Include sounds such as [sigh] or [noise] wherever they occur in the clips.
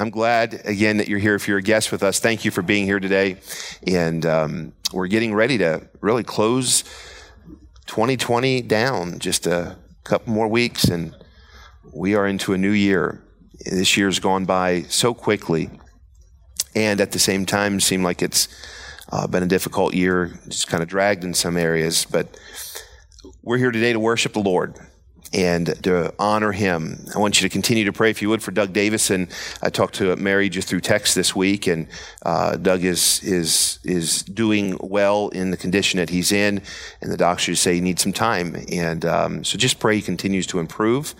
I'm glad again that you're here. If you're a guest with us, thank you for being here today. And um, we're getting ready to really close 2020 down. Just a couple more weeks, and we are into a new year. This year's gone by so quickly, and at the same time, seemed like it's uh, been a difficult year. Just kind of dragged in some areas, but we're here today to worship the Lord and to honor him. I want you to continue to pray, if you would, for Doug Davison. I talked to Mary just through text this week, and uh, Doug is is is doing well in the condition that he's in, and the doctors say he needs some time. And um, so just pray he continues to improve,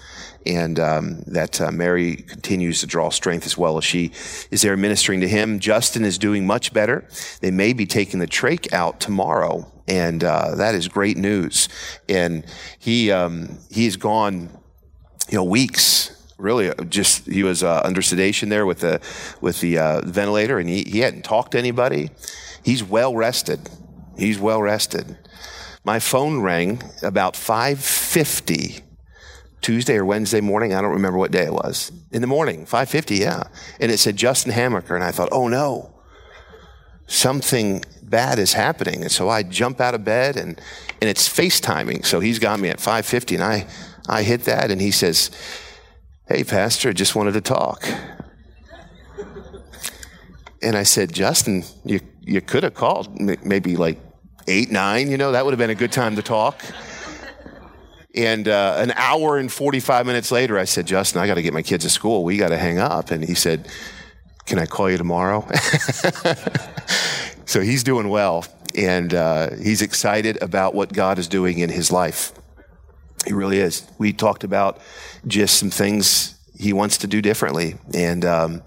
and um, that uh, Mary continues to draw strength as well as she is there ministering to him. Justin is doing much better. They may be taking the trach out tomorrow and uh, that is great news. And he um, he's gone, you know, weeks. Really, uh, just he was uh, under sedation there with the with the uh, ventilator, and he, he hadn't talked to anybody. He's well rested. He's well rested. My phone rang about five fifty. Tuesday or Wednesday morning, I don't remember what day it was. In the morning, 5:50, yeah. And it said Justin Hamaker and I thought, "Oh no. Something bad is happening. And so I jump out of bed and, and it's FaceTiming. So he's got me at 550 and I, I hit that and he says, Hey, Pastor, I just wanted to talk. And I said, Justin, you, you could have called maybe like eight, nine, you know, that would have been a good time to talk. And uh, an hour and 45 minutes later, I said, Justin, I got to get my kids to school. We got to hang up. And he said, Can I call you tomorrow? [laughs] So he's doing well, and uh, he's excited about what God is doing in his life. He really is. We talked about just some things he wants to do differently, and um,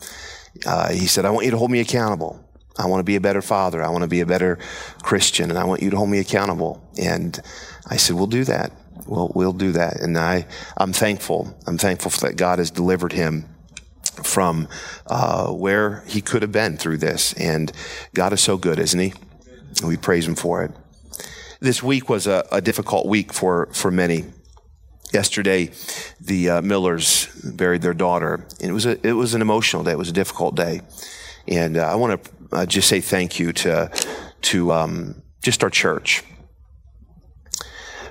uh, he said, "I want you to hold me accountable. I want to be a better father. I want to be a better Christian, and I want you to hold me accountable." And I said, "We'll do that. We'll we'll do that." And I I'm thankful. I'm thankful that God has delivered him from uh, where he could have been through this. And God is so good, isn't he? We praise him for it. This week was a, a difficult week for, for many. Yesterday, the uh, Millers buried their daughter. And it was, a, it was an emotional day. It was a difficult day. And uh, I want to uh, just say thank you to, to um, just our church.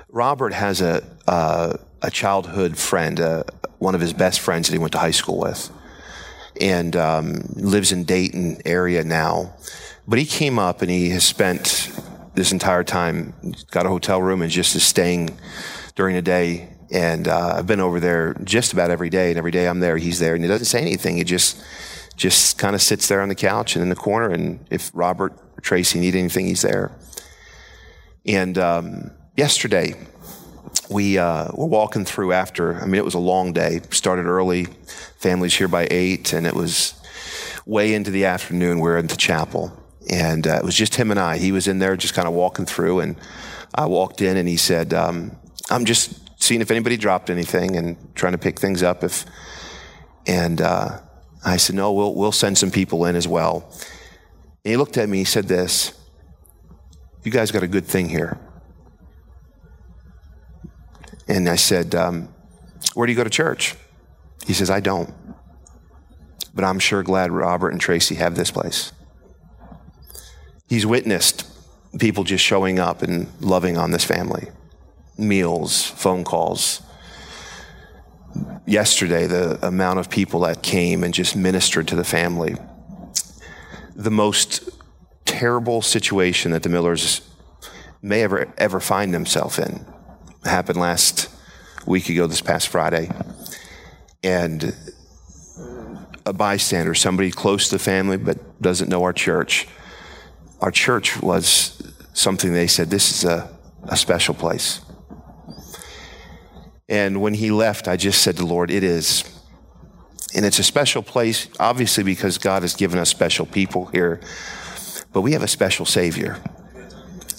Robert has a, uh, a childhood friend, uh, one of his best friends that he went to high school with and um, lives in Dayton area now. But he came up and he has spent this entire time, got a hotel room and just is staying during the day. And uh, I've been over there just about every day, and every day I'm there, he's there, and he doesn't say anything. He just just kind of sits there on the couch and in the corner. And if Robert or Tracy need anything, he's there. And um, yesterday, we uh, were walking through after. I mean, it was a long day. Started early. Families here by eight, and it was way into the afternoon. We are into chapel, and uh, it was just him and I. He was in there, just kind of walking through, and I walked in, and he said, um, "I'm just seeing if anybody dropped anything and trying to pick things up." If and uh, I said, "No, we'll we'll send some people in as well." And he looked at me. He said, "This, you guys got a good thing here." And I said, um, Where do you go to church? He says, I don't. But I'm sure glad Robert and Tracy have this place. He's witnessed people just showing up and loving on this family meals, phone calls. Yesterday, the amount of people that came and just ministered to the family. The most terrible situation that the Millers may ever ever find themselves in happened last week ago, this past Friday. And a bystander, somebody close to the family but doesn't know our church. Our church was something they said, this is a, a special place. And when he left, I just said to the Lord, it is. And it's a special place, obviously, because God has given us special people here. But we have a special Savior,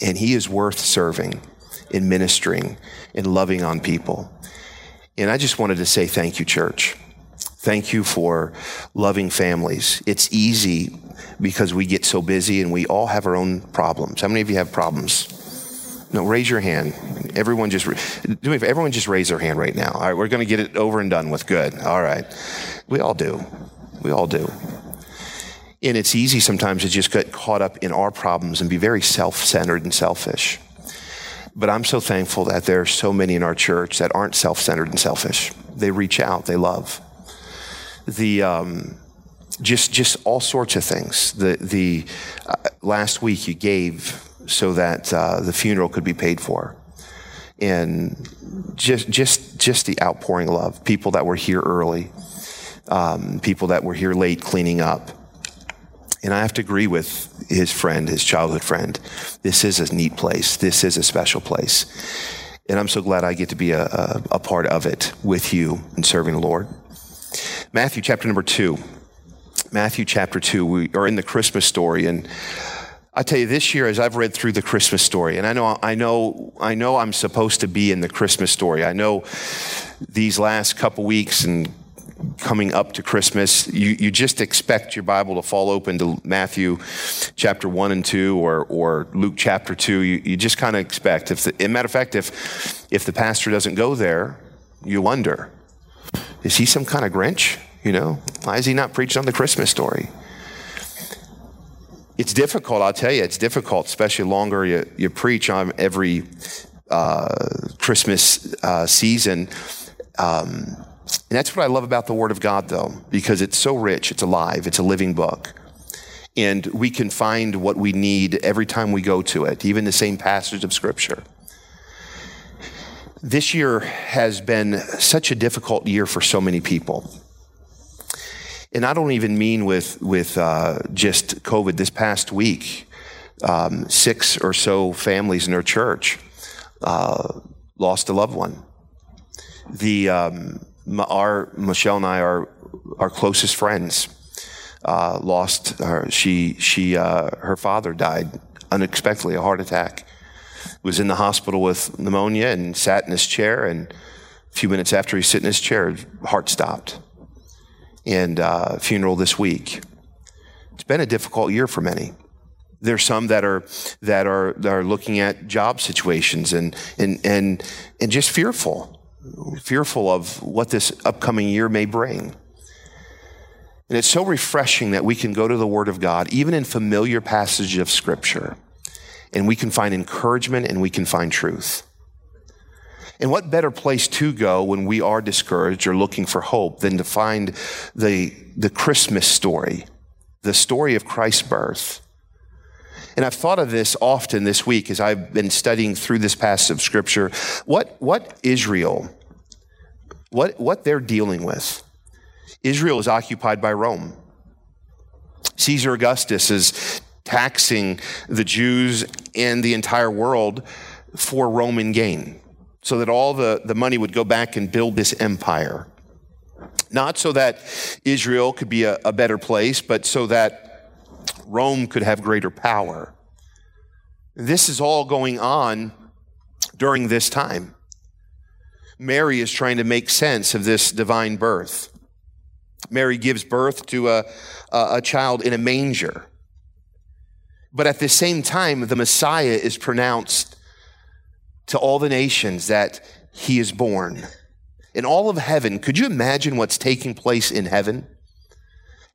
and He is worth serving in ministering and loving on people. And I just wanted to say thank you, church. Thank you for loving families. It's easy because we get so busy and we all have our own problems. How many of you have problems? No, raise your hand. Everyone just do me everyone just raise their hand right now. All right, we're going to get it over and done with. Good. All right. We all do. We all do. And it's easy sometimes to just get caught up in our problems and be very self centered and selfish. But I'm so thankful that there are so many in our church that aren't self centered and selfish. They reach out, they love. The, um, just, just all sorts of things. The, the uh, last week you gave so that uh, the funeral could be paid for. And just, just, just the outpouring love. People that were here early, um, people that were here late cleaning up. And I have to agree with his friend, his childhood friend. This is a neat place. This is a special place. And I'm so glad I get to be a, a, a part of it with you in serving the Lord. Matthew chapter number two. Matthew chapter 2. We are in the Christmas story. And I tell you, this year, as I've read through the Christmas story, and I know, I know, I know I'm supposed to be in the Christmas story. I know these last couple weeks and coming up to Christmas, you, you just expect your Bible to fall open to Matthew chapter 1 and 2 or, or Luke chapter 2. You, you just kind of expect. If the, matter of fact, if, if the pastor doesn't go there, you wonder, is he some kind of Grinch? You know, why is he not preaching on the Christmas story? It's difficult, I'll tell you, it's difficult, especially longer you, you preach on every uh, Christmas uh, season. Um, and that's what I love about the Word of God, though, because it's so rich, it's alive, it's a living book. And we can find what we need every time we go to it, even the same passage of Scripture. This year has been such a difficult year for so many people and I don't even mean with with uh, just COVID. This past week, um, six or so families in our church uh, lost a loved one. The um, our Michelle and I are our closest friends. Uh, lost her. She she uh, her father died unexpectedly, a heart attack. Was in the hospital with pneumonia and sat in his chair. And a few minutes after he sit in his chair, heart stopped and uh, funeral this week. It's been a difficult year for many. There's some that are that are that are looking at job situations and and and and just fearful, fearful of what this upcoming year may bring. And it's so refreshing that we can go to the Word of God, even in familiar passages of Scripture, and we can find encouragement and we can find truth. And what better place to go when we are discouraged or looking for hope than to find the, the Christmas story, the story of Christ's birth? And I've thought of this often this week as I've been studying through this passage of Scripture. What, what Israel, what, what they're dealing with. Israel is occupied by Rome. Caesar Augustus is taxing the Jews and the entire world for Roman gain so that all the, the money would go back and build this empire. Not so that Israel could be a, a better place, but so that Rome could have greater power. This is all going on during this time. Mary is trying to make sense of this divine birth. Mary gives birth to a, a, child in a manger. But at the same time, the Messiah is pronounced to all the nations that he is born. In all of heaven, could you imagine what's taking place in heaven?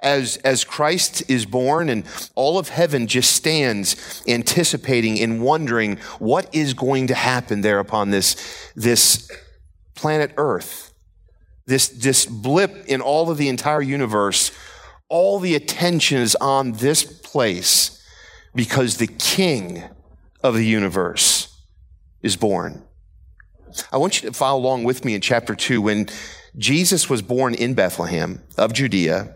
As, as Christ is born and all of heaven just stands anticipating and wondering what is going to happen there upon this, this planet Earth. This, this blip in all of the entire universe, all the attention is on this place because the king of the universe is born. I want you to follow along with me in chapter 2 when Jesus was born in Bethlehem of Judea.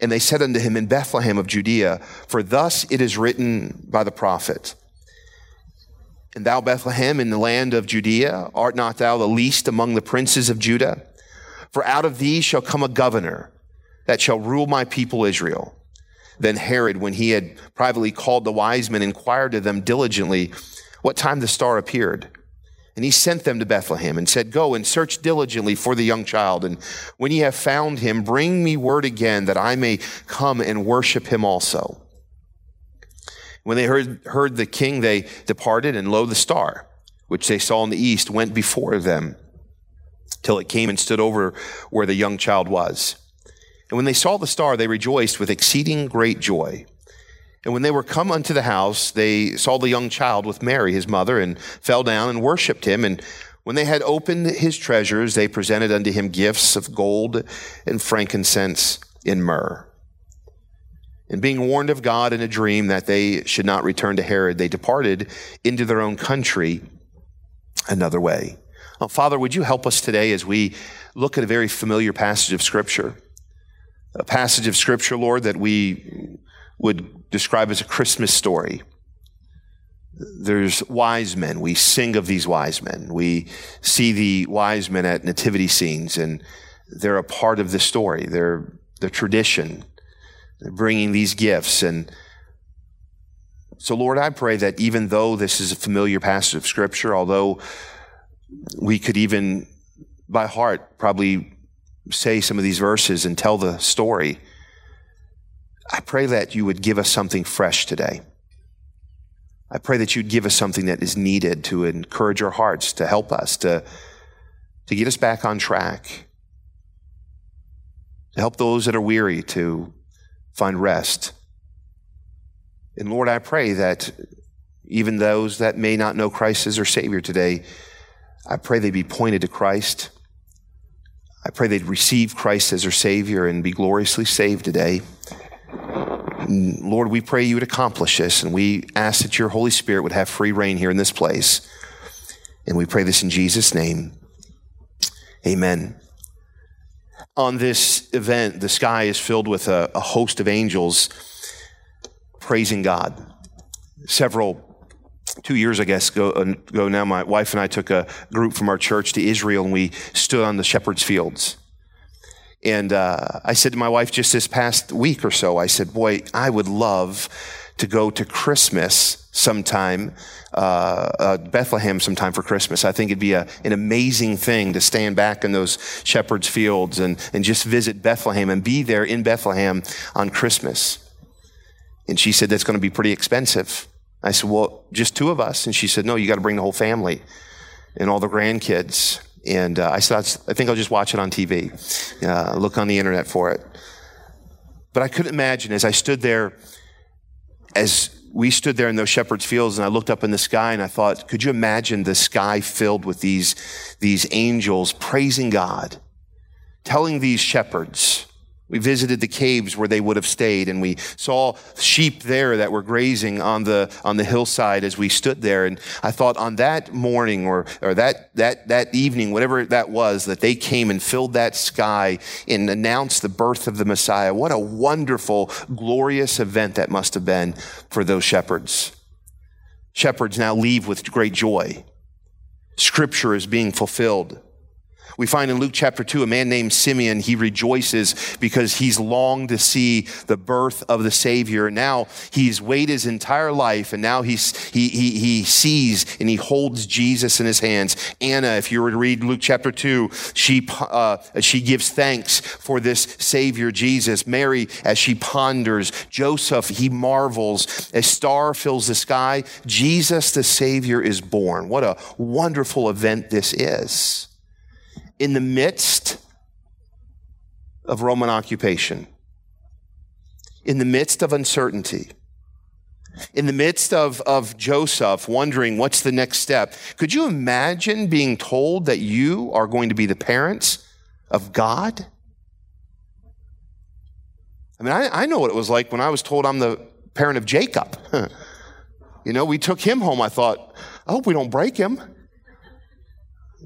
And they said unto him, In Bethlehem of Judea, for thus it is written by the prophet. And thou, Bethlehem, in the land of Judea, art not thou the least among the princes of Judah? For out of thee shall come a governor that shall rule my people Israel. Then Herod, when he had privately called the wise men, inquired of them diligently what time the star appeared. And he sent them to Bethlehem and said, Go and search diligently for the young child. And when ye have found him, bring me word again that I may come and worship him also. When they heard, heard the king, they departed, and lo, the star, which they saw in the east, went before them till it came and stood over where the young child was. And when they saw the star, they rejoiced with exceeding great joy. And when they were come unto the house, they saw the young child with Mary, his mother, and fell down and worshipped him. And when they had opened his treasures, they presented unto him gifts of gold and frankincense and myrrh. And being warned of God in a dream that they should not return to Herod, they departed into their own country another way. Oh, Father, would you help us today as we look at a very familiar passage of Scripture? A passage of Scripture, Lord, that we would describe as a Christmas story. There's wise men. We sing of these wise men. We see the wise men at nativity scenes, and they're a part of the story. They're the tradition. They're bringing these gifts. And so, Lord, I pray that even though this is a familiar passage of Scripture, although we could even by heart probably say some of these verses and tell the story, I pray that you would give us something fresh today. I pray that you'd give us something that is needed to encourage our hearts, to help us, to, to get us back on track, to help those that are weary to find rest. And Lord, I pray that even those that may not know Christ as their Savior today, I pray they be pointed to Christ. I pray they'd receive Christ as their Savior and be gloriously saved today. Mm, Lord, we pray you would accomplish this, and we ask that your Holy Spirit would have free reign here in this place. And we pray this in Jesus' name. Amen. On this event, the sky is filled with a, a host of angels praising God. Several two years, I guess, ago, uh, ago now, my wife and I took a group from our church to Israel, and we stood on the shepherd's fields. And uh, I said to my wife just this past week or so, I said, Boy, I would love to go to Christmas sometime, uh, uh, Bethlehem sometime for Christmas. I think it'd be a, an amazing thing to stand back in those shepherd's fields and, and just visit Bethlehem and be there in Bethlehem on Christmas. And she said, That's going to be pretty expensive. I said, Well, just two of us. And she said, No, you got to bring the whole family and all the grandkids. And uh, I said, I think I'll just watch it on TV, uh, look on the internet for it. But I couldn't imagine as I stood there, as we stood there in those shepherd's fields, and I looked up in the sky and I thought, could you imagine the sky filled with these, these angels praising God, telling these shepherds, we visited the caves where they would have stayed, and we saw sheep there that were grazing on the, on the hillside as we stood there. And I thought on that morning or, or that, that, that evening, whatever that was, that they came and filled that sky and announced the birth of the Messiah. What a wonderful, glorious event that must have been for those shepherds. Shepherds now leave with great joy. Scripture is being fulfilled. We find in Luke chapter 2 a man named Simeon. He rejoices because he's longed to see the birth of the Savior. Now he's waited his entire life and now he's, he, he, he sees and he holds Jesus in his hands. Anna, if you were to read Luke chapter 2, she, uh, she gives thanks for this Savior Jesus. Mary, as she ponders, Joseph, he marvels. A star fills the sky. Jesus, the Savior, is born. What a wonderful event this is in the midst of Roman occupation, in the midst of uncertainty, in the midst of, of Joseph wondering what's the next step. Could you imagine being told that you are going to be the parents of God? I mean, I, I know what it was like when I was told I'm the parent of Jacob. [laughs] you know, we took him home. I thought, I hope we don't break him.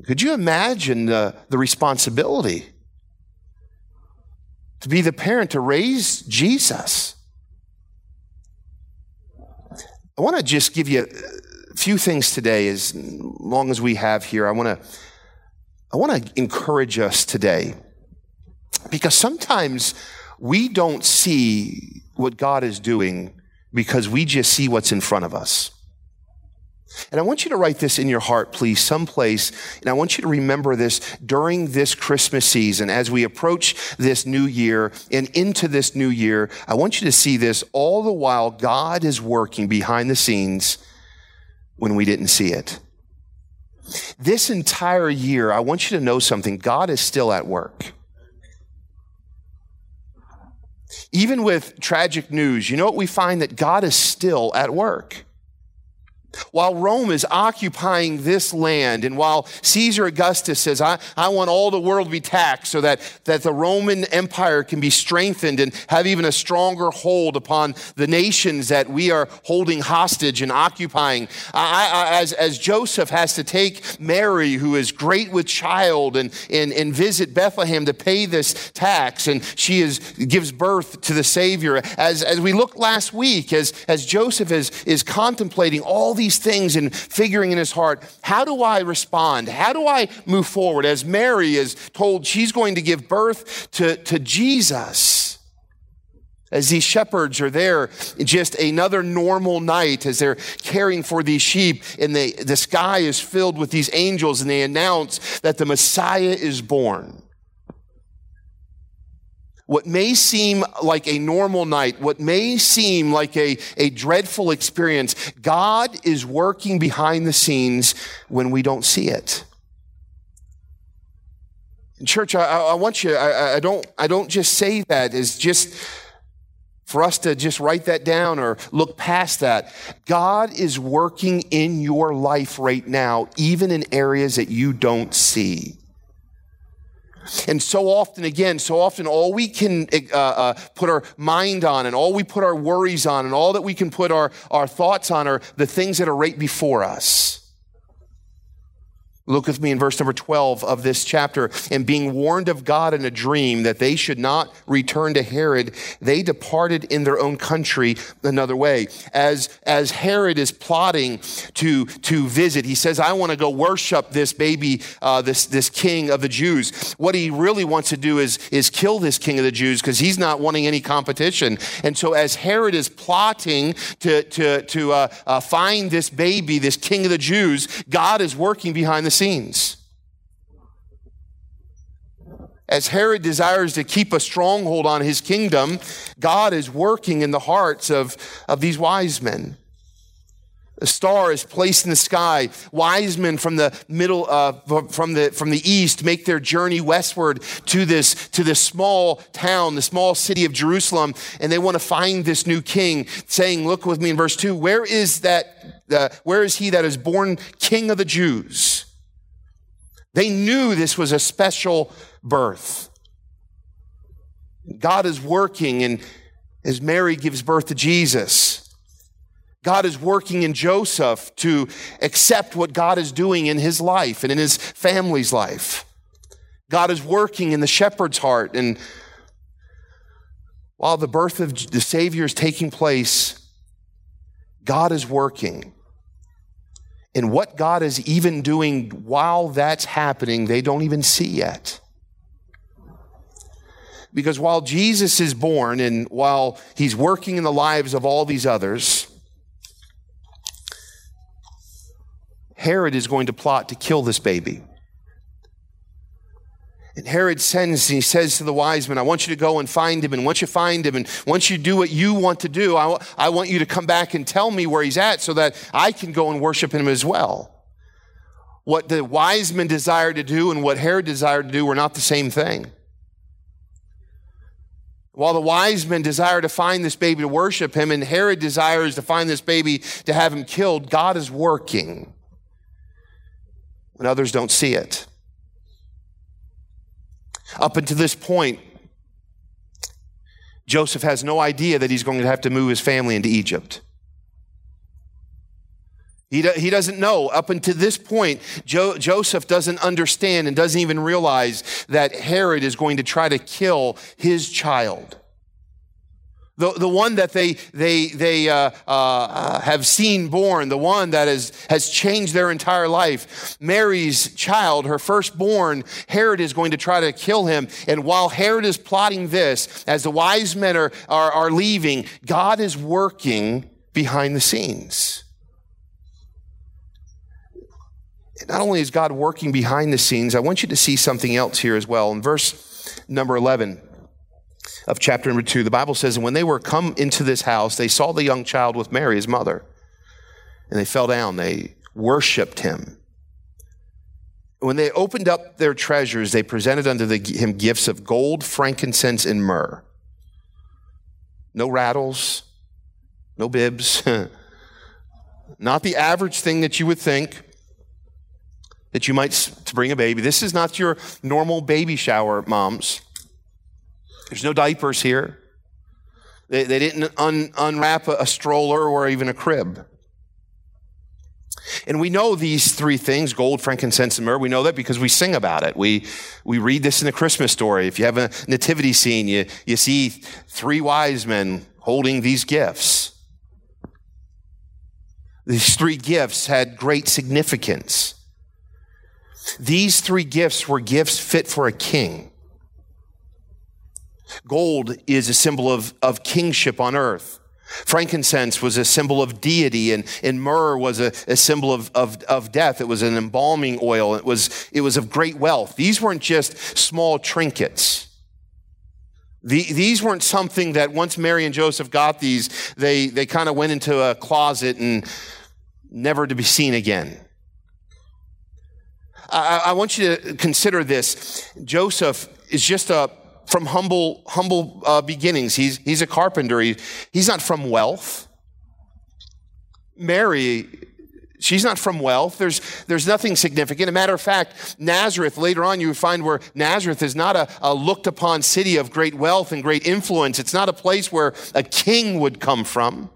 Could you imagine the, the responsibility to be the parent to raise Jesus? I want to just give you a few things today, as long as we have here. I want to, I want to encourage us today because sometimes we don't see what God is doing because we just see what's in front of us. And I want you to write this in your heart, please, someplace. And I want you to remember this during this Christmas season as we approach this new year and into this new year. I want you to see this all the while God is working behind the scenes when we didn't see it. This entire year, I want you to know something God is still at work. Even with tragic news, you know what we find? That God is still at work. While Rome is occupying this land, and while Caesar Augustus says, I, I want all the world to be taxed so that, that the Roman Empire can be strengthened and have even a stronger hold upon the nations that we are holding hostage and occupying. I, I, as, as Joseph has to take Mary, who is great with child, and, and, and visit Bethlehem to pay this tax, and she is, gives birth to the Savior. As, as we looked last week, as, as Joseph is, is contemplating all these things and figuring in his heart, how do I respond? How do I move forward? As Mary is told she's going to give birth to, to Jesus. As these shepherds are there, just another normal night as they're caring for these sheep, and the, the sky is filled with these angels, and they announce that the Messiah is born what may seem like a normal night, what may seem like a, a dreadful experience, God is working behind the scenes when we don't see it. Church, I, I want you, I, I, don't, I don't just say that as just for us to just write that down or look past that. God is working in your life right now, even in areas that you don't see. And so often, again, so often, all we can uh, uh, put our mind on and all we put our worries on and all that we can put our, our thoughts on are the things that are right before us. Look with me in verse number 12 of this chapter. And being warned of God in a dream that they should not return to Herod, they departed in their own country another way. As, as Herod is plotting to, to visit, he says, I want to go worship this baby, uh, this, this king of the Jews. What he really wants to do is, is kill this king of the Jews because he's not wanting any competition. And so as Herod is plotting to, to, to uh, uh, find this baby, this king of the Jews, God is working behind the scenes. As Herod desires to keep a stronghold on his kingdom, God is working in the hearts of, of these wise men. A star is placed in the sky. Wise men from the middle, uh, from the from the east, make their journey westward to this to this small town, the small city of Jerusalem, and they want to find this new king. Saying, "Look with me in verse two. Where is that? Uh, where is he that is born King of the Jews?" They knew this was a special birth. God is working, and as Mary gives birth to Jesus, God is working in Joseph to accept what God is doing in his life and in his family's life. God is working in the shepherd's heart. And while the birth of the Savior is taking place, God is working. And what God is even doing while that's happening, they don't even see yet. Because while Jesus is born and while he's working in the lives of all these others, Herod is going to plot to kill this baby. And Herod sends and he says to the wise men, I want you to go and find him. And once you find him, and once you do what you want to do, I, I want you to come back and tell me where he's at so that I can go and worship him as well. What the wise men desired to do and what Herod desired to do were not the same thing. While the wise men desire to find this baby to worship him, and Herod desires to find this baby to have him killed, God is working when others don't see it. Up until this point, Joseph has no idea that he's going to have to move his family into Egypt. He, do, he doesn't know. Up until this point, jo, Joseph doesn't understand and doesn't even realize that Herod is going to try to kill his child. The, the one that they, they, they uh, uh, have seen born, the one that is, has changed their entire life. Mary's child, her firstborn, Herod is going to try to kill him. And while Herod is plotting this, as the wise men are, are, are leaving, God is working behind the scenes. Not only is God working behind the scenes, I want you to see something else here as well. In verse number 11, of chapter number two, the Bible says, And when they were come into this house, they saw the young child with Mary, his mother, and they fell down. They worshiped him. When they opened up their treasures, they presented unto the, him gifts of gold, frankincense, and myrrh. No rattles, no bibs, [laughs] not the average thing that you would think that you might to bring a baby. This is not your normal baby shower, moms. There's no diapers here. They, they didn't un, unwrap a, a stroller or even a crib. And we know these three things gold, frankincense, and myrrh. We know that because we sing about it. We, we read this in the Christmas story. If you have a nativity scene, you, you see three wise men holding these gifts. These three gifts had great significance. These three gifts were gifts fit for a king. Gold is a symbol of, of kingship on earth. Frankincense was a symbol of deity, and, and myrrh was a, a symbol of, of, of death. It was an embalming oil. It was, it was of great wealth. These weren't just small trinkets. The, these weren't something that once Mary and Joseph got these, they, they kind of went into a closet and never to be seen again. I, I want you to consider this. Joseph is just a, from humble, humble uh, beginnings. He's, he's a carpenter. He, he's not from wealth. Mary, she's not from wealth. There's, there's nothing significant. a matter of fact, Nazareth, later on, you find where Nazareth is not a, a looked upon city of great wealth and great influence. It's not a place where a king would come from.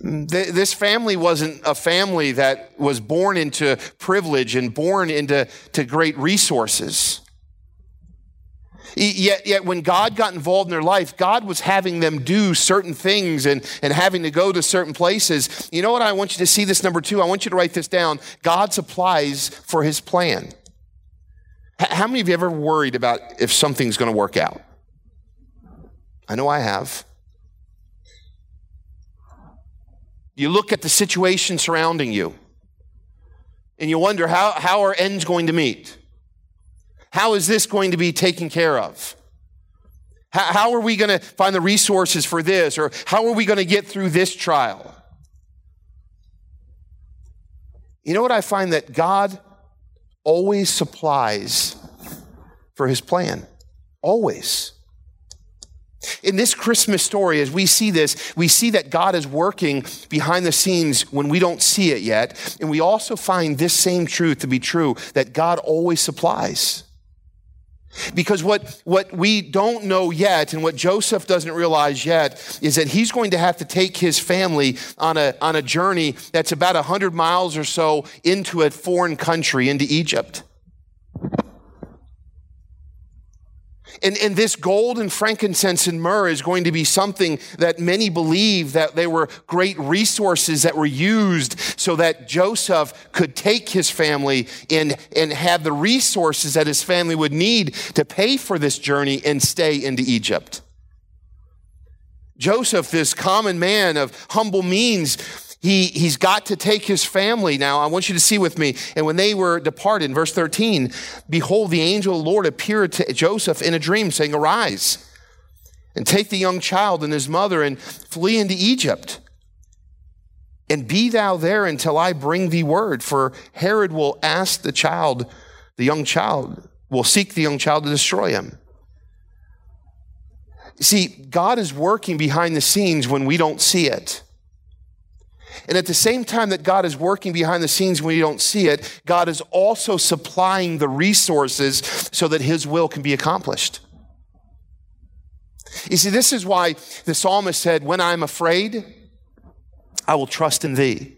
This family wasn't a family that was born into privilege and born into to great resources. Yet, yet when God got involved in their life, God was having them do certain things and, and having to go to certain places. You know what? I want you to see this number two. I want you to write this down. God supplies for his plan. How many of you ever worried about if something's going to work out? I know I have. You look at the situation surrounding you and you wonder how, how are ends going to meet? How is this going to be taken care of? How, are we going to find the resources for this? Or how are we going to get through this trial? You know what I find that God always supplies for his plan. Always. In this Christmas story, as we see this, we see that God is working behind the scenes when we don't see it yet. And we also find this same truth to be true that God always supplies. Because what, what we don't know yet, and what Joseph doesn't realize yet, is that he's going to have to take his family on a, on a journey that's about 100 miles or so into a foreign country, into Egypt. And, and this gold and frankincense and myrrh is going to be something that many believe that they were great resources that were used so that Joseph could take his family and, and have the resources that his family would need to pay for this journey and stay into Egypt. Joseph, this common man of humble means, he, he's got to take his family now. I want you to see with me. And when they were departed, in verse 13, behold, the angel of the Lord appeared to Joseph in a dream, saying, Arise and take the young child and his mother and flee into Egypt. And be thou there until I bring thee word, for Herod will ask the child, the young child, will seek the young child to destroy him. See, God is working behind the scenes when we don't see it. And at the same time that God is working behind the scenes when you don't see it, God is also supplying the resources so that his will can be accomplished. You see, this is why the psalmist said, When I'm afraid, I will trust in thee.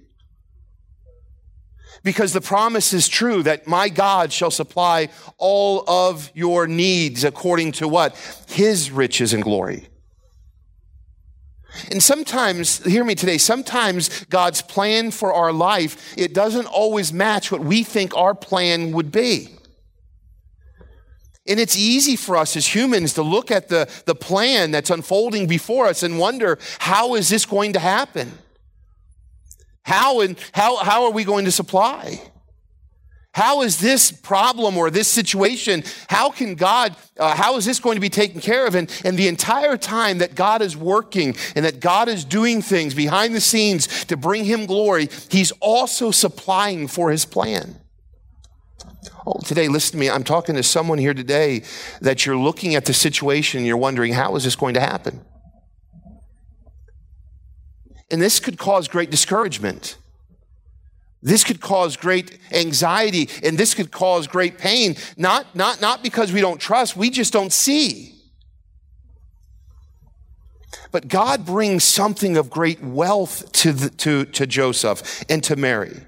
Because the promise is true that my God shall supply all of your needs according to what? His riches and glory. And sometimes, hear me today, sometimes God's plan for our life, it doesn't always match what we think our plan would be. And it's easy for us as humans to look at the, the plan that's unfolding before us and wonder, how is this going to happen? How and how, how are we going to supply? How is this problem or this situation, how can God, uh, how is this going to be taken care of? And, and the entire time that God is working and that God is doing things behind the scenes to bring him glory, he's also supplying for his plan. Oh, today, listen to me. I'm talking to someone here today that you're looking at the situation and you're wondering, how is this going to happen? And this could cause great discouragement. This could cause great anxiety and this could cause great pain, not, not, not because we don't trust, we just don't see. But God brings something of great wealth to, the, to, to Joseph and to Mary.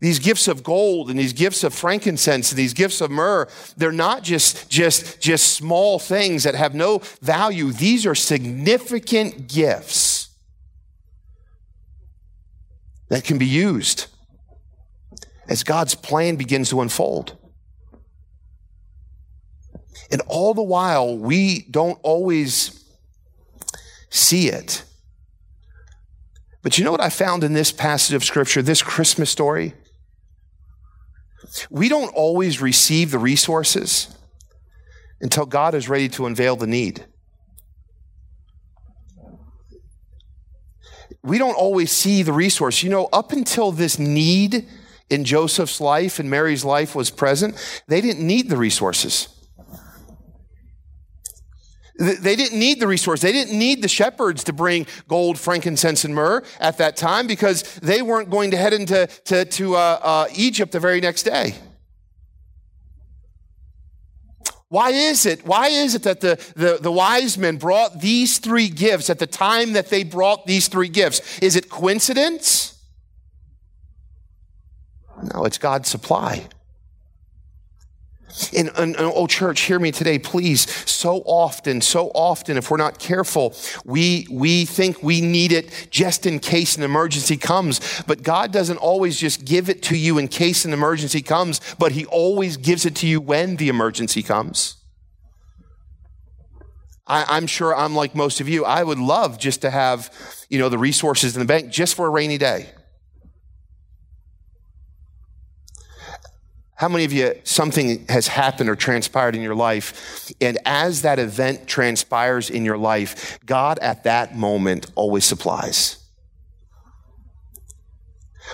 These gifts of gold and these gifts of frankincense and these gifts of myrrh, they're not just, just, just small things that have no value. These are significant gifts that can be used as God's plan begins to unfold. And all the while, we don't always see it. But you know what I found in this passage of Scripture, this Christmas story? We don't always receive the resources until God is ready to unveil the need. We don't always see the resource. You know, up until this need in Joseph's life and Mary's life was present, they didn't need the resources. They didn't need the resource. They didn't need the shepherds to bring gold, frankincense, and myrrh at that time because they weren't going to head into to, to, uh, uh, Egypt the very next day. Why is it? Why is it that the, the, the, wise men brought these three gifts at the time that they brought these three gifts? Is it coincidence? No, it's God's supply. And, and, and, oh, church, hear me today, please. So often, so often, if we're not careful, we, we think we need it just in case an emergency comes. But God doesn't always just give it to you in case an emergency comes, but He always gives it to you when the emergency comes. I, I'm sure I'm like most of you. I would love just to have, you know, the resources in the bank just for a rainy day. How many of you, something has happened or transpired in your life, and as that event transpires in your life, God at that moment always supplies?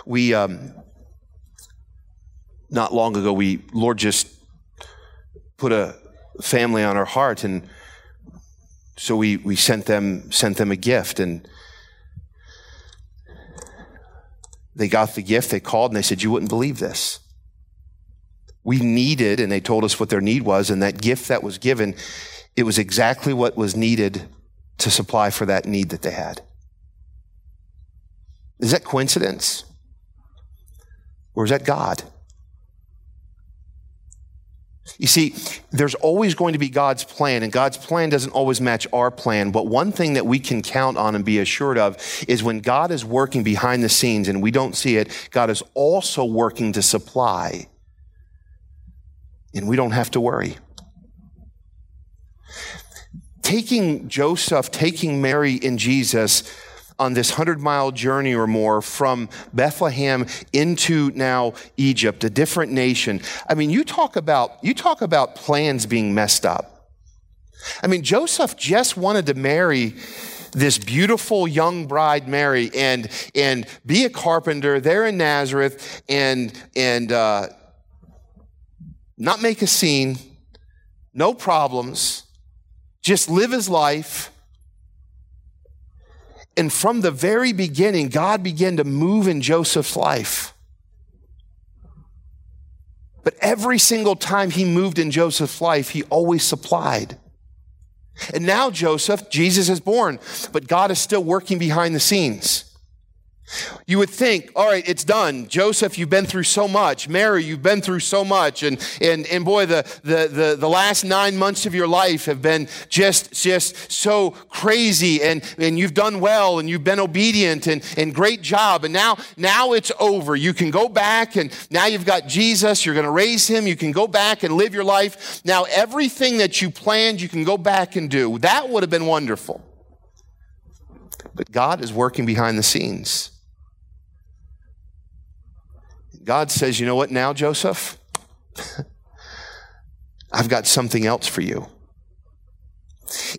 We, um, not long ago, we, Lord just put a family on our heart, and so we, we sent them, sent them a gift, and they got the gift, they called, and they said, You wouldn't believe this we needed, and they told us what their need was, and that gift that was given, it was exactly what was needed to supply for that need that they had. Is that coincidence? Or is that God? You see, there's always going to be God's plan, and God's plan doesn't always match our plan. But one thing that we can count on and be assured of is when God is working behind the scenes and we don't see it, God is also working to supply and we don't have to worry. Taking Joseph, taking Mary and Jesus on this hundred mile journey or more from Bethlehem into now Egypt, a different nation. I mean, you talk about, you talk about plans being messed up. I mean, Joseph just wanted to marry this beautiful young bride Mary and and be a carpenter there in Nazareth and and uh, not make a scene, no problems, just live his life. And from the very beginning, God began to move in Joseph's life. But every single time he moved in Joseph's life, he always supplied. And now Joseph, Jesus is born, but God is still working behind the scenes. You would think, all right, it's done. Joseph, you've been through so much. Mary, you've been through so much. And, and, and boy, the, the, the, the last nine months of your life have been just, just so crazy. And, and you've done well and you've been obedient and, and great job. And now, now it's over. You can go back and now you've got Jesus. You're going to raise him. You can go back and live your life. Now, everything that you planned, you can go back and do. That would have been wonderful. But God is working behind the scenes. God says, You know what now, Joseph? [laughs] I've got something else for you.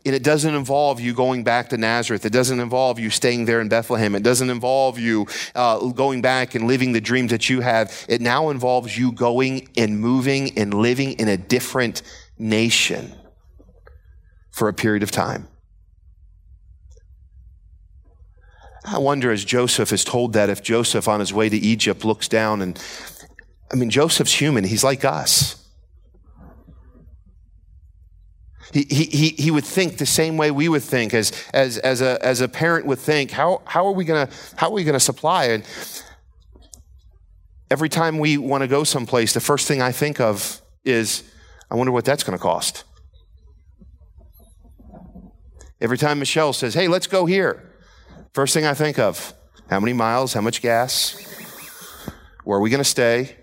And it doesn't involve you going back to Nazareth. It doesn't involve you staying there in Bethlehem. It doesn't involve you uh, going back and living the dreams that you have. It now involves you going and moving and living in a different nation for a period of time. I wonder as Joseph is told that if Joseph on his way to Egypt looks down and, I mean, Joseph's human, he's like us. He, he, he would think the same way we would think as, as, as, a, as a parent would think. How, how are we going to supply? And every time we want to go someplace, the first thing I think of is, I wonder what that's going to cost. Every time Michelle says, hey, let's go here, First thing I think of how many miles, how much gas, where are we going to stay?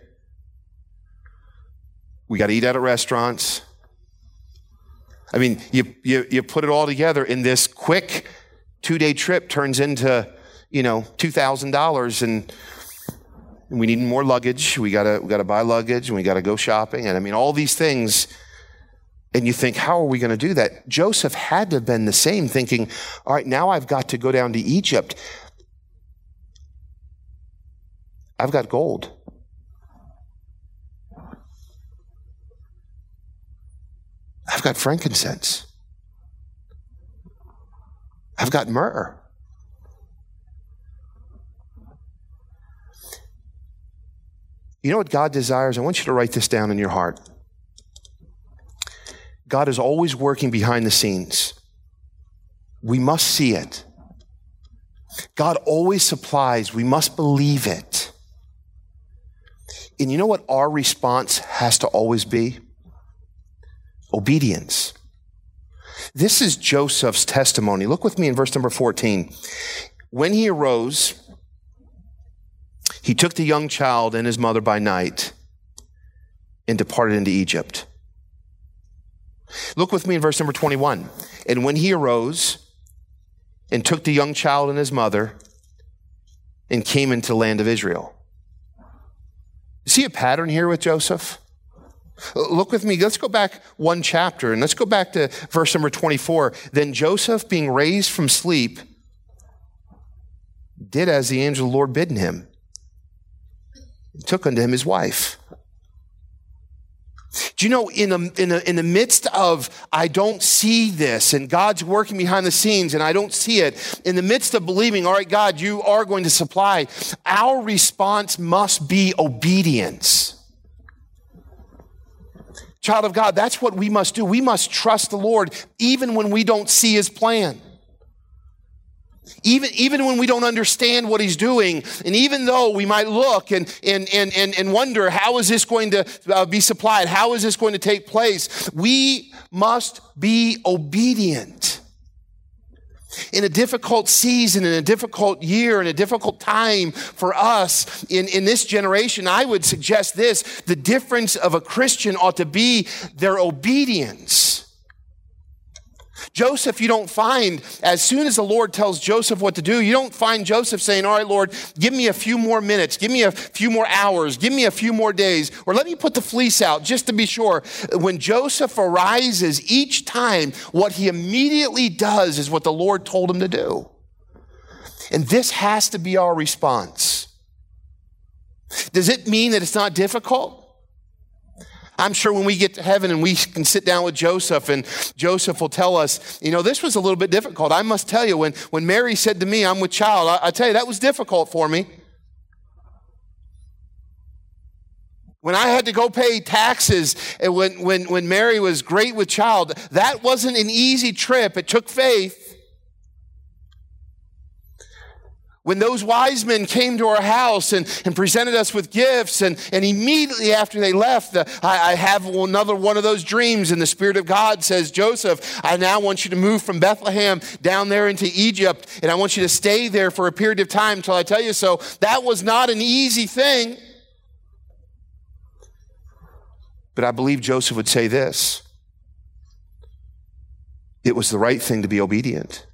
We got to eat out at restaurants. I mean, you, you, you put it all together in this quick two day trip turns into, you know, $2,000 and we need more luggage. We gotta, we gotta buy luggage and we gotta go shopping. And I mean, all these things and you think, how are we going to do that? Joseph had to have been the same, thinking, all right, now I've got to go down to Egypt. I've got gold. I've got frankincense. I've got myrrh. You know what God desires? I want you to write this down in your heart. God is always working behind the scenes. We must see it. God always supplies. We must believe it. And you know what our response has to always be? Obedience. This is Joseph's testimony. Look with me in verse number 14. When he arose, he took the young child and his mother by night and departed into Egypt Look with me in verse number 21. And when he arose and took the young child and his mother and came into the land of Israel. See a pattern here with Joseph? Look with me. Let's go back one chapter and let's go back to verse number 24. Then Joseph, being raised from sleep, did as the angel of the Lord bidden him, and took unto him his wife you know, in the, in, the, in the midst of, I don't see this, and God's working behind the scenes, and I don't see it, in the midst of believing, all right, God, you are going to supply, our response must be obedience. Child of God, that's what we must do. We must trust the Lord even when we don't see his plan. Even, even when we don't understand what he's doing, and even though we might look and, and, and, and, and wonder, how is this going to uh, be supplied? How is this going to take place? We must be obedient. In a difficult season, in a difficult year, in a difficult time for us in, in this generation, I would suggest this the difference of a Christian ought to be their obedience. Joseph, you don't find, as soon as the Lord tells Joseph what to do, you don't find Joseph saying, All right, Lord, give me a few more minutes, give me a few more hours, give me a few more days, or let me put the fleece out just to be sure. When Joseph arises, each time, what he immediately does is what the Lord told him to do. And this has to be our response. Does it mean that it's not difficult? I'm sure when we get to heaven and we can sit down with Joseph and Joseph will tell us, you know, this was a little bit difficult. I must tell you, when, when Mary said to me, I'm with child, I, I tell you, that was difficult for me. When I had to go pay taxes when, when, when Mary was great with child, that wasn't an easy trip. It took faith. When those wise men came to our house and, and presented us with gifts, and, and immediately after they left, the, I, I, have another one of those dreams, and the Spirit of God says, Joseph, I now want you to move from Bethlehem down there into Egypt, and I want you to stay there for a period of time until I tell you so. That was not an easy thing. But I believe Joseph would say this it was the right thing to be obedient.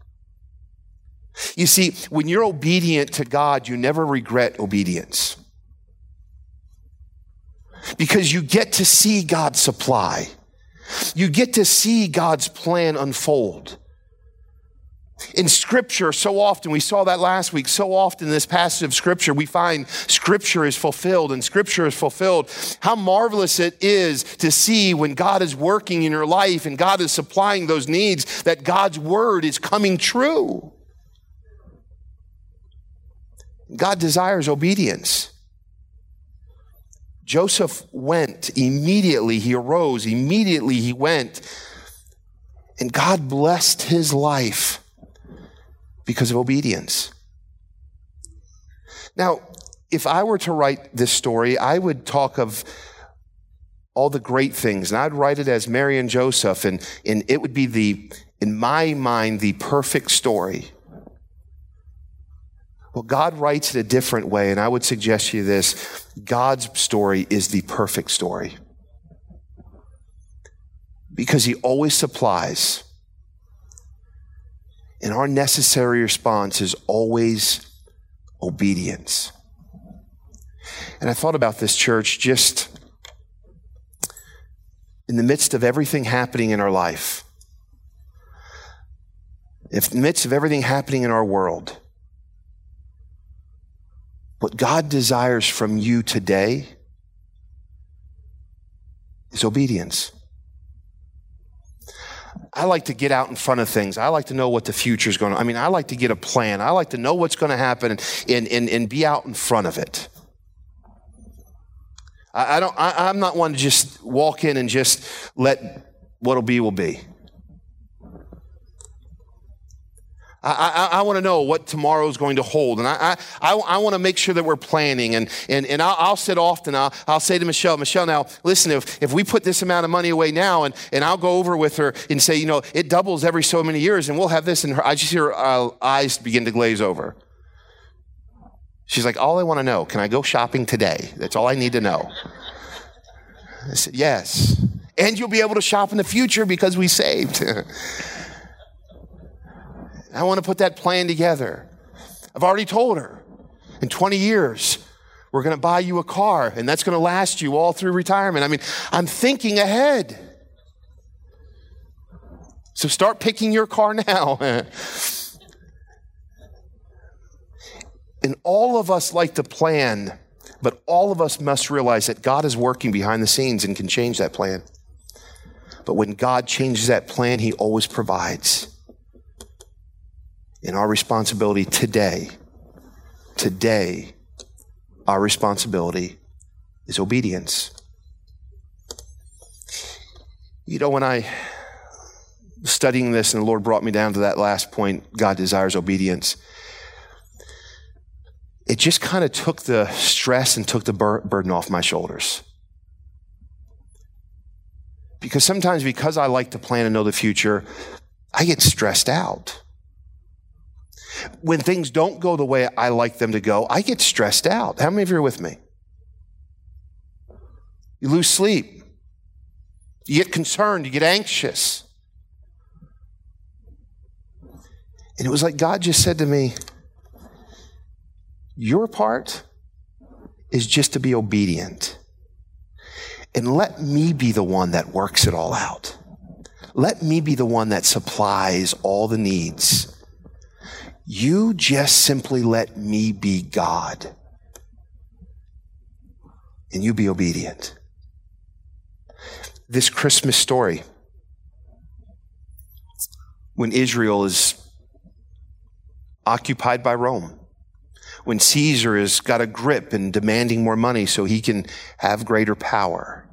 You see, when you're obedient to God, you never regret obedience. Because you get to see God supply. You get to see God's plan unfold. In scripture, so often, we saw that last week, so often in this passage of scripture, we find scripture is fulfilled and scripture is fulfilled. How marvelous it is to see when God is working in your life and God is supplying those needs that God's word is coming true. God desires obedience. Joseph went immediately, he arose, immediately he went, and God blessed his life because of obedience. Now, if I were to write this story, I would talk of all the great things, and I'd write it as Mary and Joseph, and, and it would be the, in my mind, the perfect story. Well, God writes it a different way, and I would suggest to you this God's story is the perfect story. Because He always supplies. And our necessary response is always obedience. And I thought about this church just in the midst of everything happening in our life, in the midst of everything happening in our world what God desires from you today is obedience. I like to get out in front of things. I like to know what the future is going to. I mean, I like to get a plan. I like to know what's going to happen and, and, and be out in front of it. I, I don't. I, I'm not one to just walk in and just let what'll be will be. I, I, I want to know what tomorrow is going to hold. And I, I, I, want to make sure that we're planning. And, and, and I'll, I'll sit often, I'll, I'll say to Michelle, Michelle, now listen, if, if we put this amount of money away now, and, and I'll go over with her and say, you know, it doubles every so many years, and we'll have this, and her, I just hear her uh, eyes begin to glaze over. She's like, all I want to know, can I go shopping today? That's all I need to know. I said, yes. And you'll be able to shop in the future because we saved. [laughs] I want to put that plan together. I've already told her in 20 years, we're going to buy you a car and that's going to last you all through retirement. I mean, I'm thinking ahead. So start picking your car now. [laughs] and all of us like to plan, but all of us must realize that God is working behind the scenes and can change that plan. But when God changes that plan, He always provides. And our responsibility today, today, our responsibility is obedience. You know, when I studying this and the Lord brought me down to that last point, God desires obedience, it just kind of took the stress and took the bur- burden off my shoulders. Because sometimes, because I like to plan and know the future, I get stressed out when things don't go the way I like them to go, I get stressed out. How many of you are with me? You lose sleep. You get concerned. You get anxious. And it was like God just said to me, Your part is just to be obedient. And let me be the one that works it all out. Let me be the one that supplies all the needs. You just simply let me be God. And you be obedient. This Christmas story, when Israel is occupied by Rome, when Caesar has got a grip and demanding more money so he can have greater power,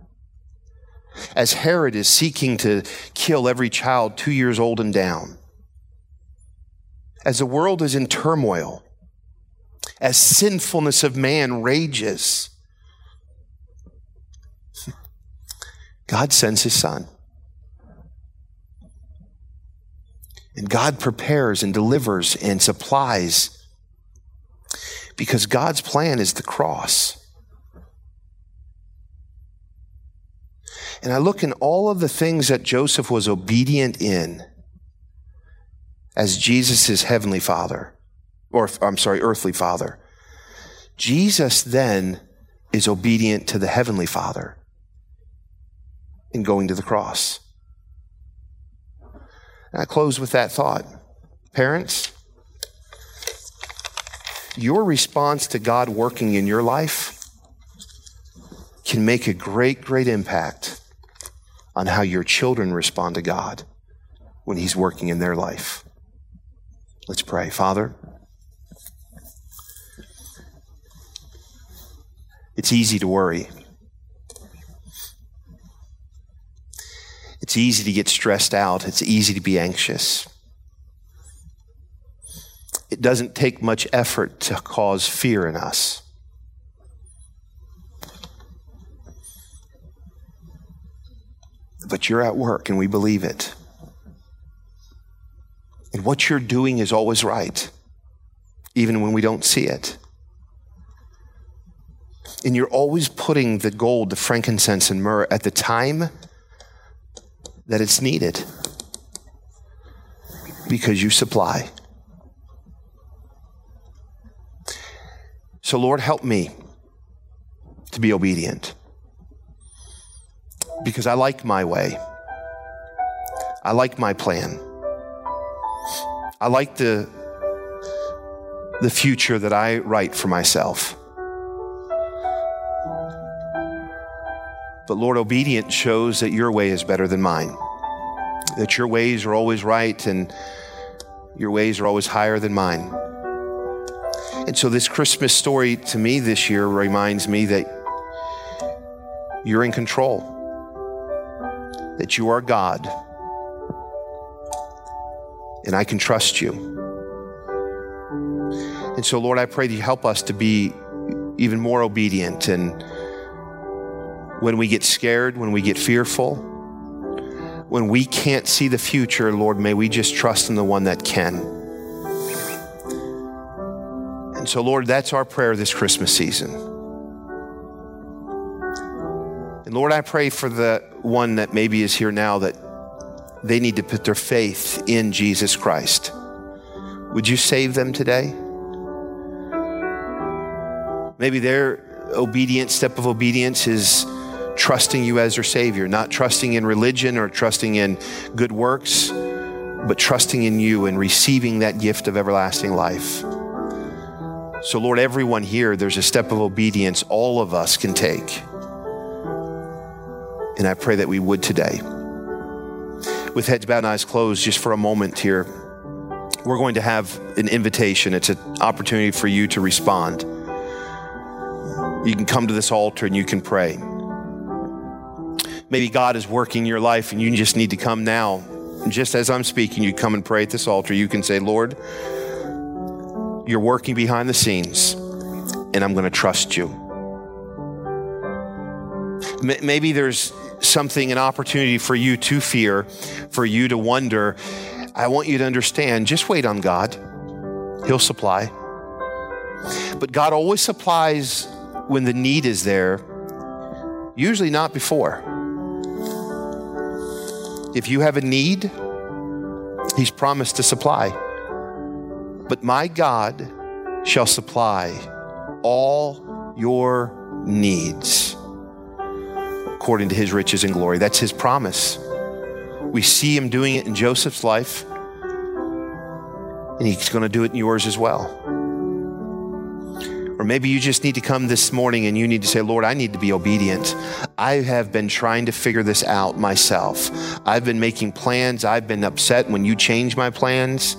as Herod is seeking to kill every child two years old and down as the world is in turmoil, as sinfulness of man rages, God sends his son. And God prepares and delivers and supplies because God's plan is the cross. And I look in all of the things that Joseph was obedient in as Jesus' heavenly father, or I'm sorry, earthly father. Jesus then is obedient to the heavenly father in going to the cross. And I close with that thought. Parents, your response to God working in your life can make a great, great impact on how your children respond to God when He's working in their life. Let's pray. Father, it's easy to worry. It's easy to get stressed out. It's easy to be anxious. It doesn't take much effort to cause fear in us. But you're at work and we believe it. And what you're doing is always right, even when we don't see it. And you're always putting the gold, the frankincense, and myrrh at the time that it's needed because you supply. So, Lord, help me to be obedient because I like my way. I like my plan. I like the, the future that I write for myself. But Lord, obedience shows that your way is better than mine, that your ways are always right and your ways are always higher than mine. And so, this Christmas story to me this year reminds me that you're in control, that you are God, and I can trust you. And so, Lord, I pray that you help us to be even more obedient. And when we get scared, when we get fearful, when we can't see the future, Lord, may we just trust in the one that can. And so, Lord, that's our prayer this Christmas season. And Lord, I pray for the one that maybe is here now that they need to put their faith in Jesus Christ. Would you save them today? Maybe their obedience, step of obedience is trusting you as their Savior, not trusting in religion or trusting in good works, but trusting in you and receiving that gift of everlasting life. So, Lord, everyone here, there's a step of obedience all of us can take. And I pray that we would today. With heads bowed and eyes closed, just for a moment here, we're going to have an invitation. It's an opportunity for you to respond. You can come to this altar and you can pray. Maybe God is working your life and you just need to come now. Just as I'm speaking, you come and pray at this altar. You can say, Lord, you're working behind the scenes, and I'm going to trust you. Maybe there's something, an opportunity for you to fear, for you to wonder. I want you to understand just wait on God, He'll supply. But God always supplies when the need is there, usually not before. If you have a need, He's promised to supply. But my God shall supply all your needs according to his riches and glory. That's his promise. We see him doing it in Joseph's life, and he's going to do it in yours as well. Or maybe you just need to come this morning and you need to say, Lord, I need to be obedient. I have been trying to figure this out myself. I've been making plans. I've been upset when you change my plans.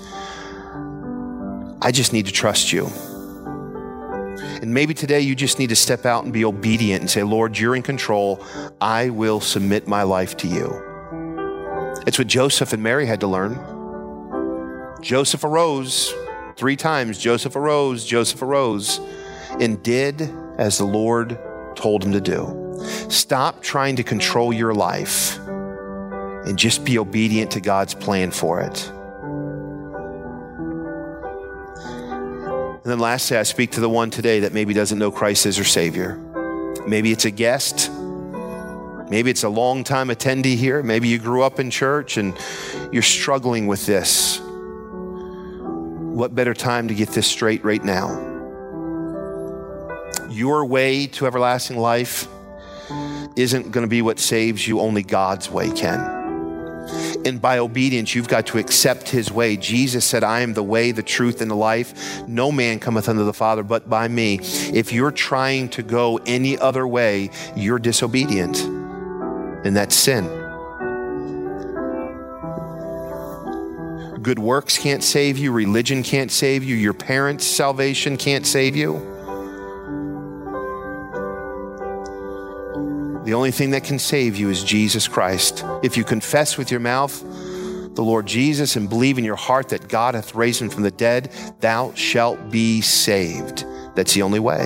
I just need to trust you. And maybe today you just need to step out and be obedient and say, Lord, you're in control. I will submit my life to you. It's what Joseph and Mary had to learn. Joseph arose Three times Joseph arose, Joseph arose, and did as the Lord told him to do. Stop trying to control your life and just be obedient to God's plan for it. And then lastly, I speak to the one today that maybe doesn't know Christ as their Savior. Maybe it's a guest. Maybe it's a long time attendee here. Maybe you grew up in church and you're struggling with this. What better time to get this straight right now? Your way to everlasting life isn't going to be what saves you, only God's way can and by obedience, you've got to accept his way. Jesus said, I am the way, the truth, and the life. No man cometh unto the Father but by me. If you're trying to go any other way, you're disobedient, and that's sin. Good works can't save you, religion can't save you, your parents' salvation can't save you. The only thing that can save you is Jesus Christ. If you confess with your mouth the Lord Jesus and believe in your heart that God hath raised him from the dead, thou shalt be saved. That's the only way.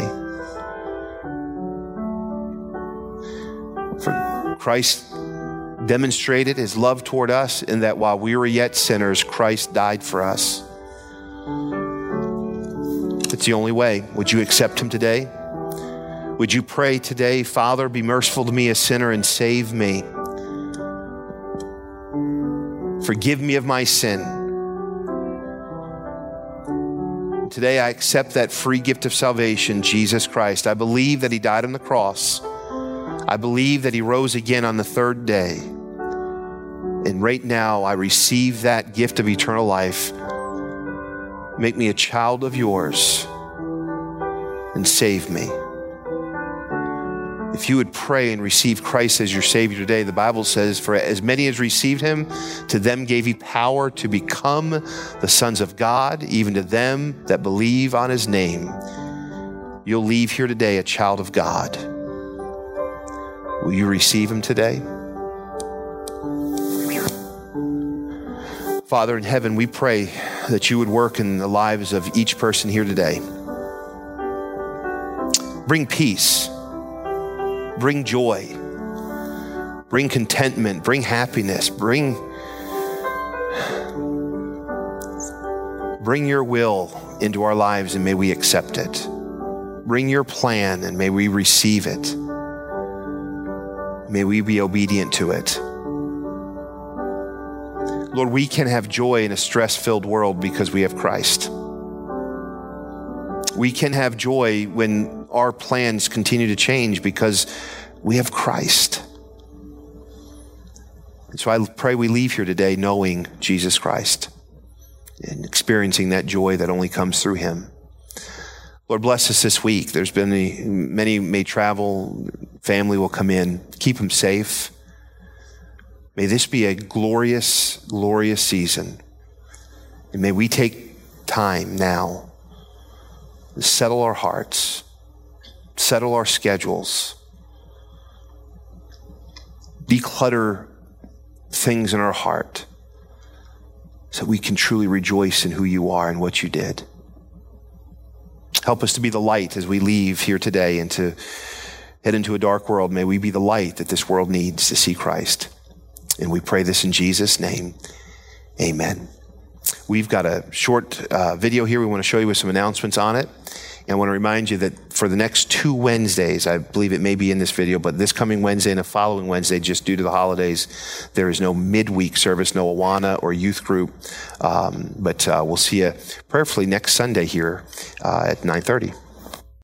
For Christ demonstrated his love toward us in that while we were yet sinners, Christ died for us. It's the only way. Would you accept him today? Would you pray today, Father, be merciful to me, a sinner, and save me? Forgive me of my sin. Today, I accept that free gift of salvation, Jesus Christ. I believe that He died on the cross. I believe that He rose again on the third day. And right now, I receive that gift of eternal life. Make me a child of yours and save me. If you would pray and receive Christ as your Savior today, the Bible says, For as many as received him, to them gave he power to become the sons of God, even to them that believe on his name. You'll leave here today a child of God. Will you receive him today? Father in heaven, we pray that you would work in the lives of each person here today. Bring peace bring joy, bring contentment, bring happiness, bring bring your will into our lives and may we accept it. Bring your plan and may we receive it. May we be obedient to it. Lord, we can have joy in a stress filled world because we have Christ. We can have joy when our plans continue to change because we have Christ. And so I pray we leave here today knowing Jesus Christ and experiencing that joy that only comes through him. Lord, bless us this week. There's been many, many may travel, family will come in. Keep them safe. May this be a glorious, glorious season. And may we take time now to settle our hearts settle our schedules, declutter things in our heart so we can truly rejoice in who you are and what you did. Help us to be the light as we leave here today and to head into a dark world. May we be the light that this world needs to see Christ. And we pray this in Jesus' name. Amen. We've got a short uh, video here we want to show you with some announcements on it. I want to remind you that for the next two Wednesdays, I believe it may be in this video, but this coming Wednesday and the following Wednesday, just due to the holidays, there is no midweek service, no Awana or youth group. Um, but uh, we'll see you prayerfully next Sunday here uh, at 930.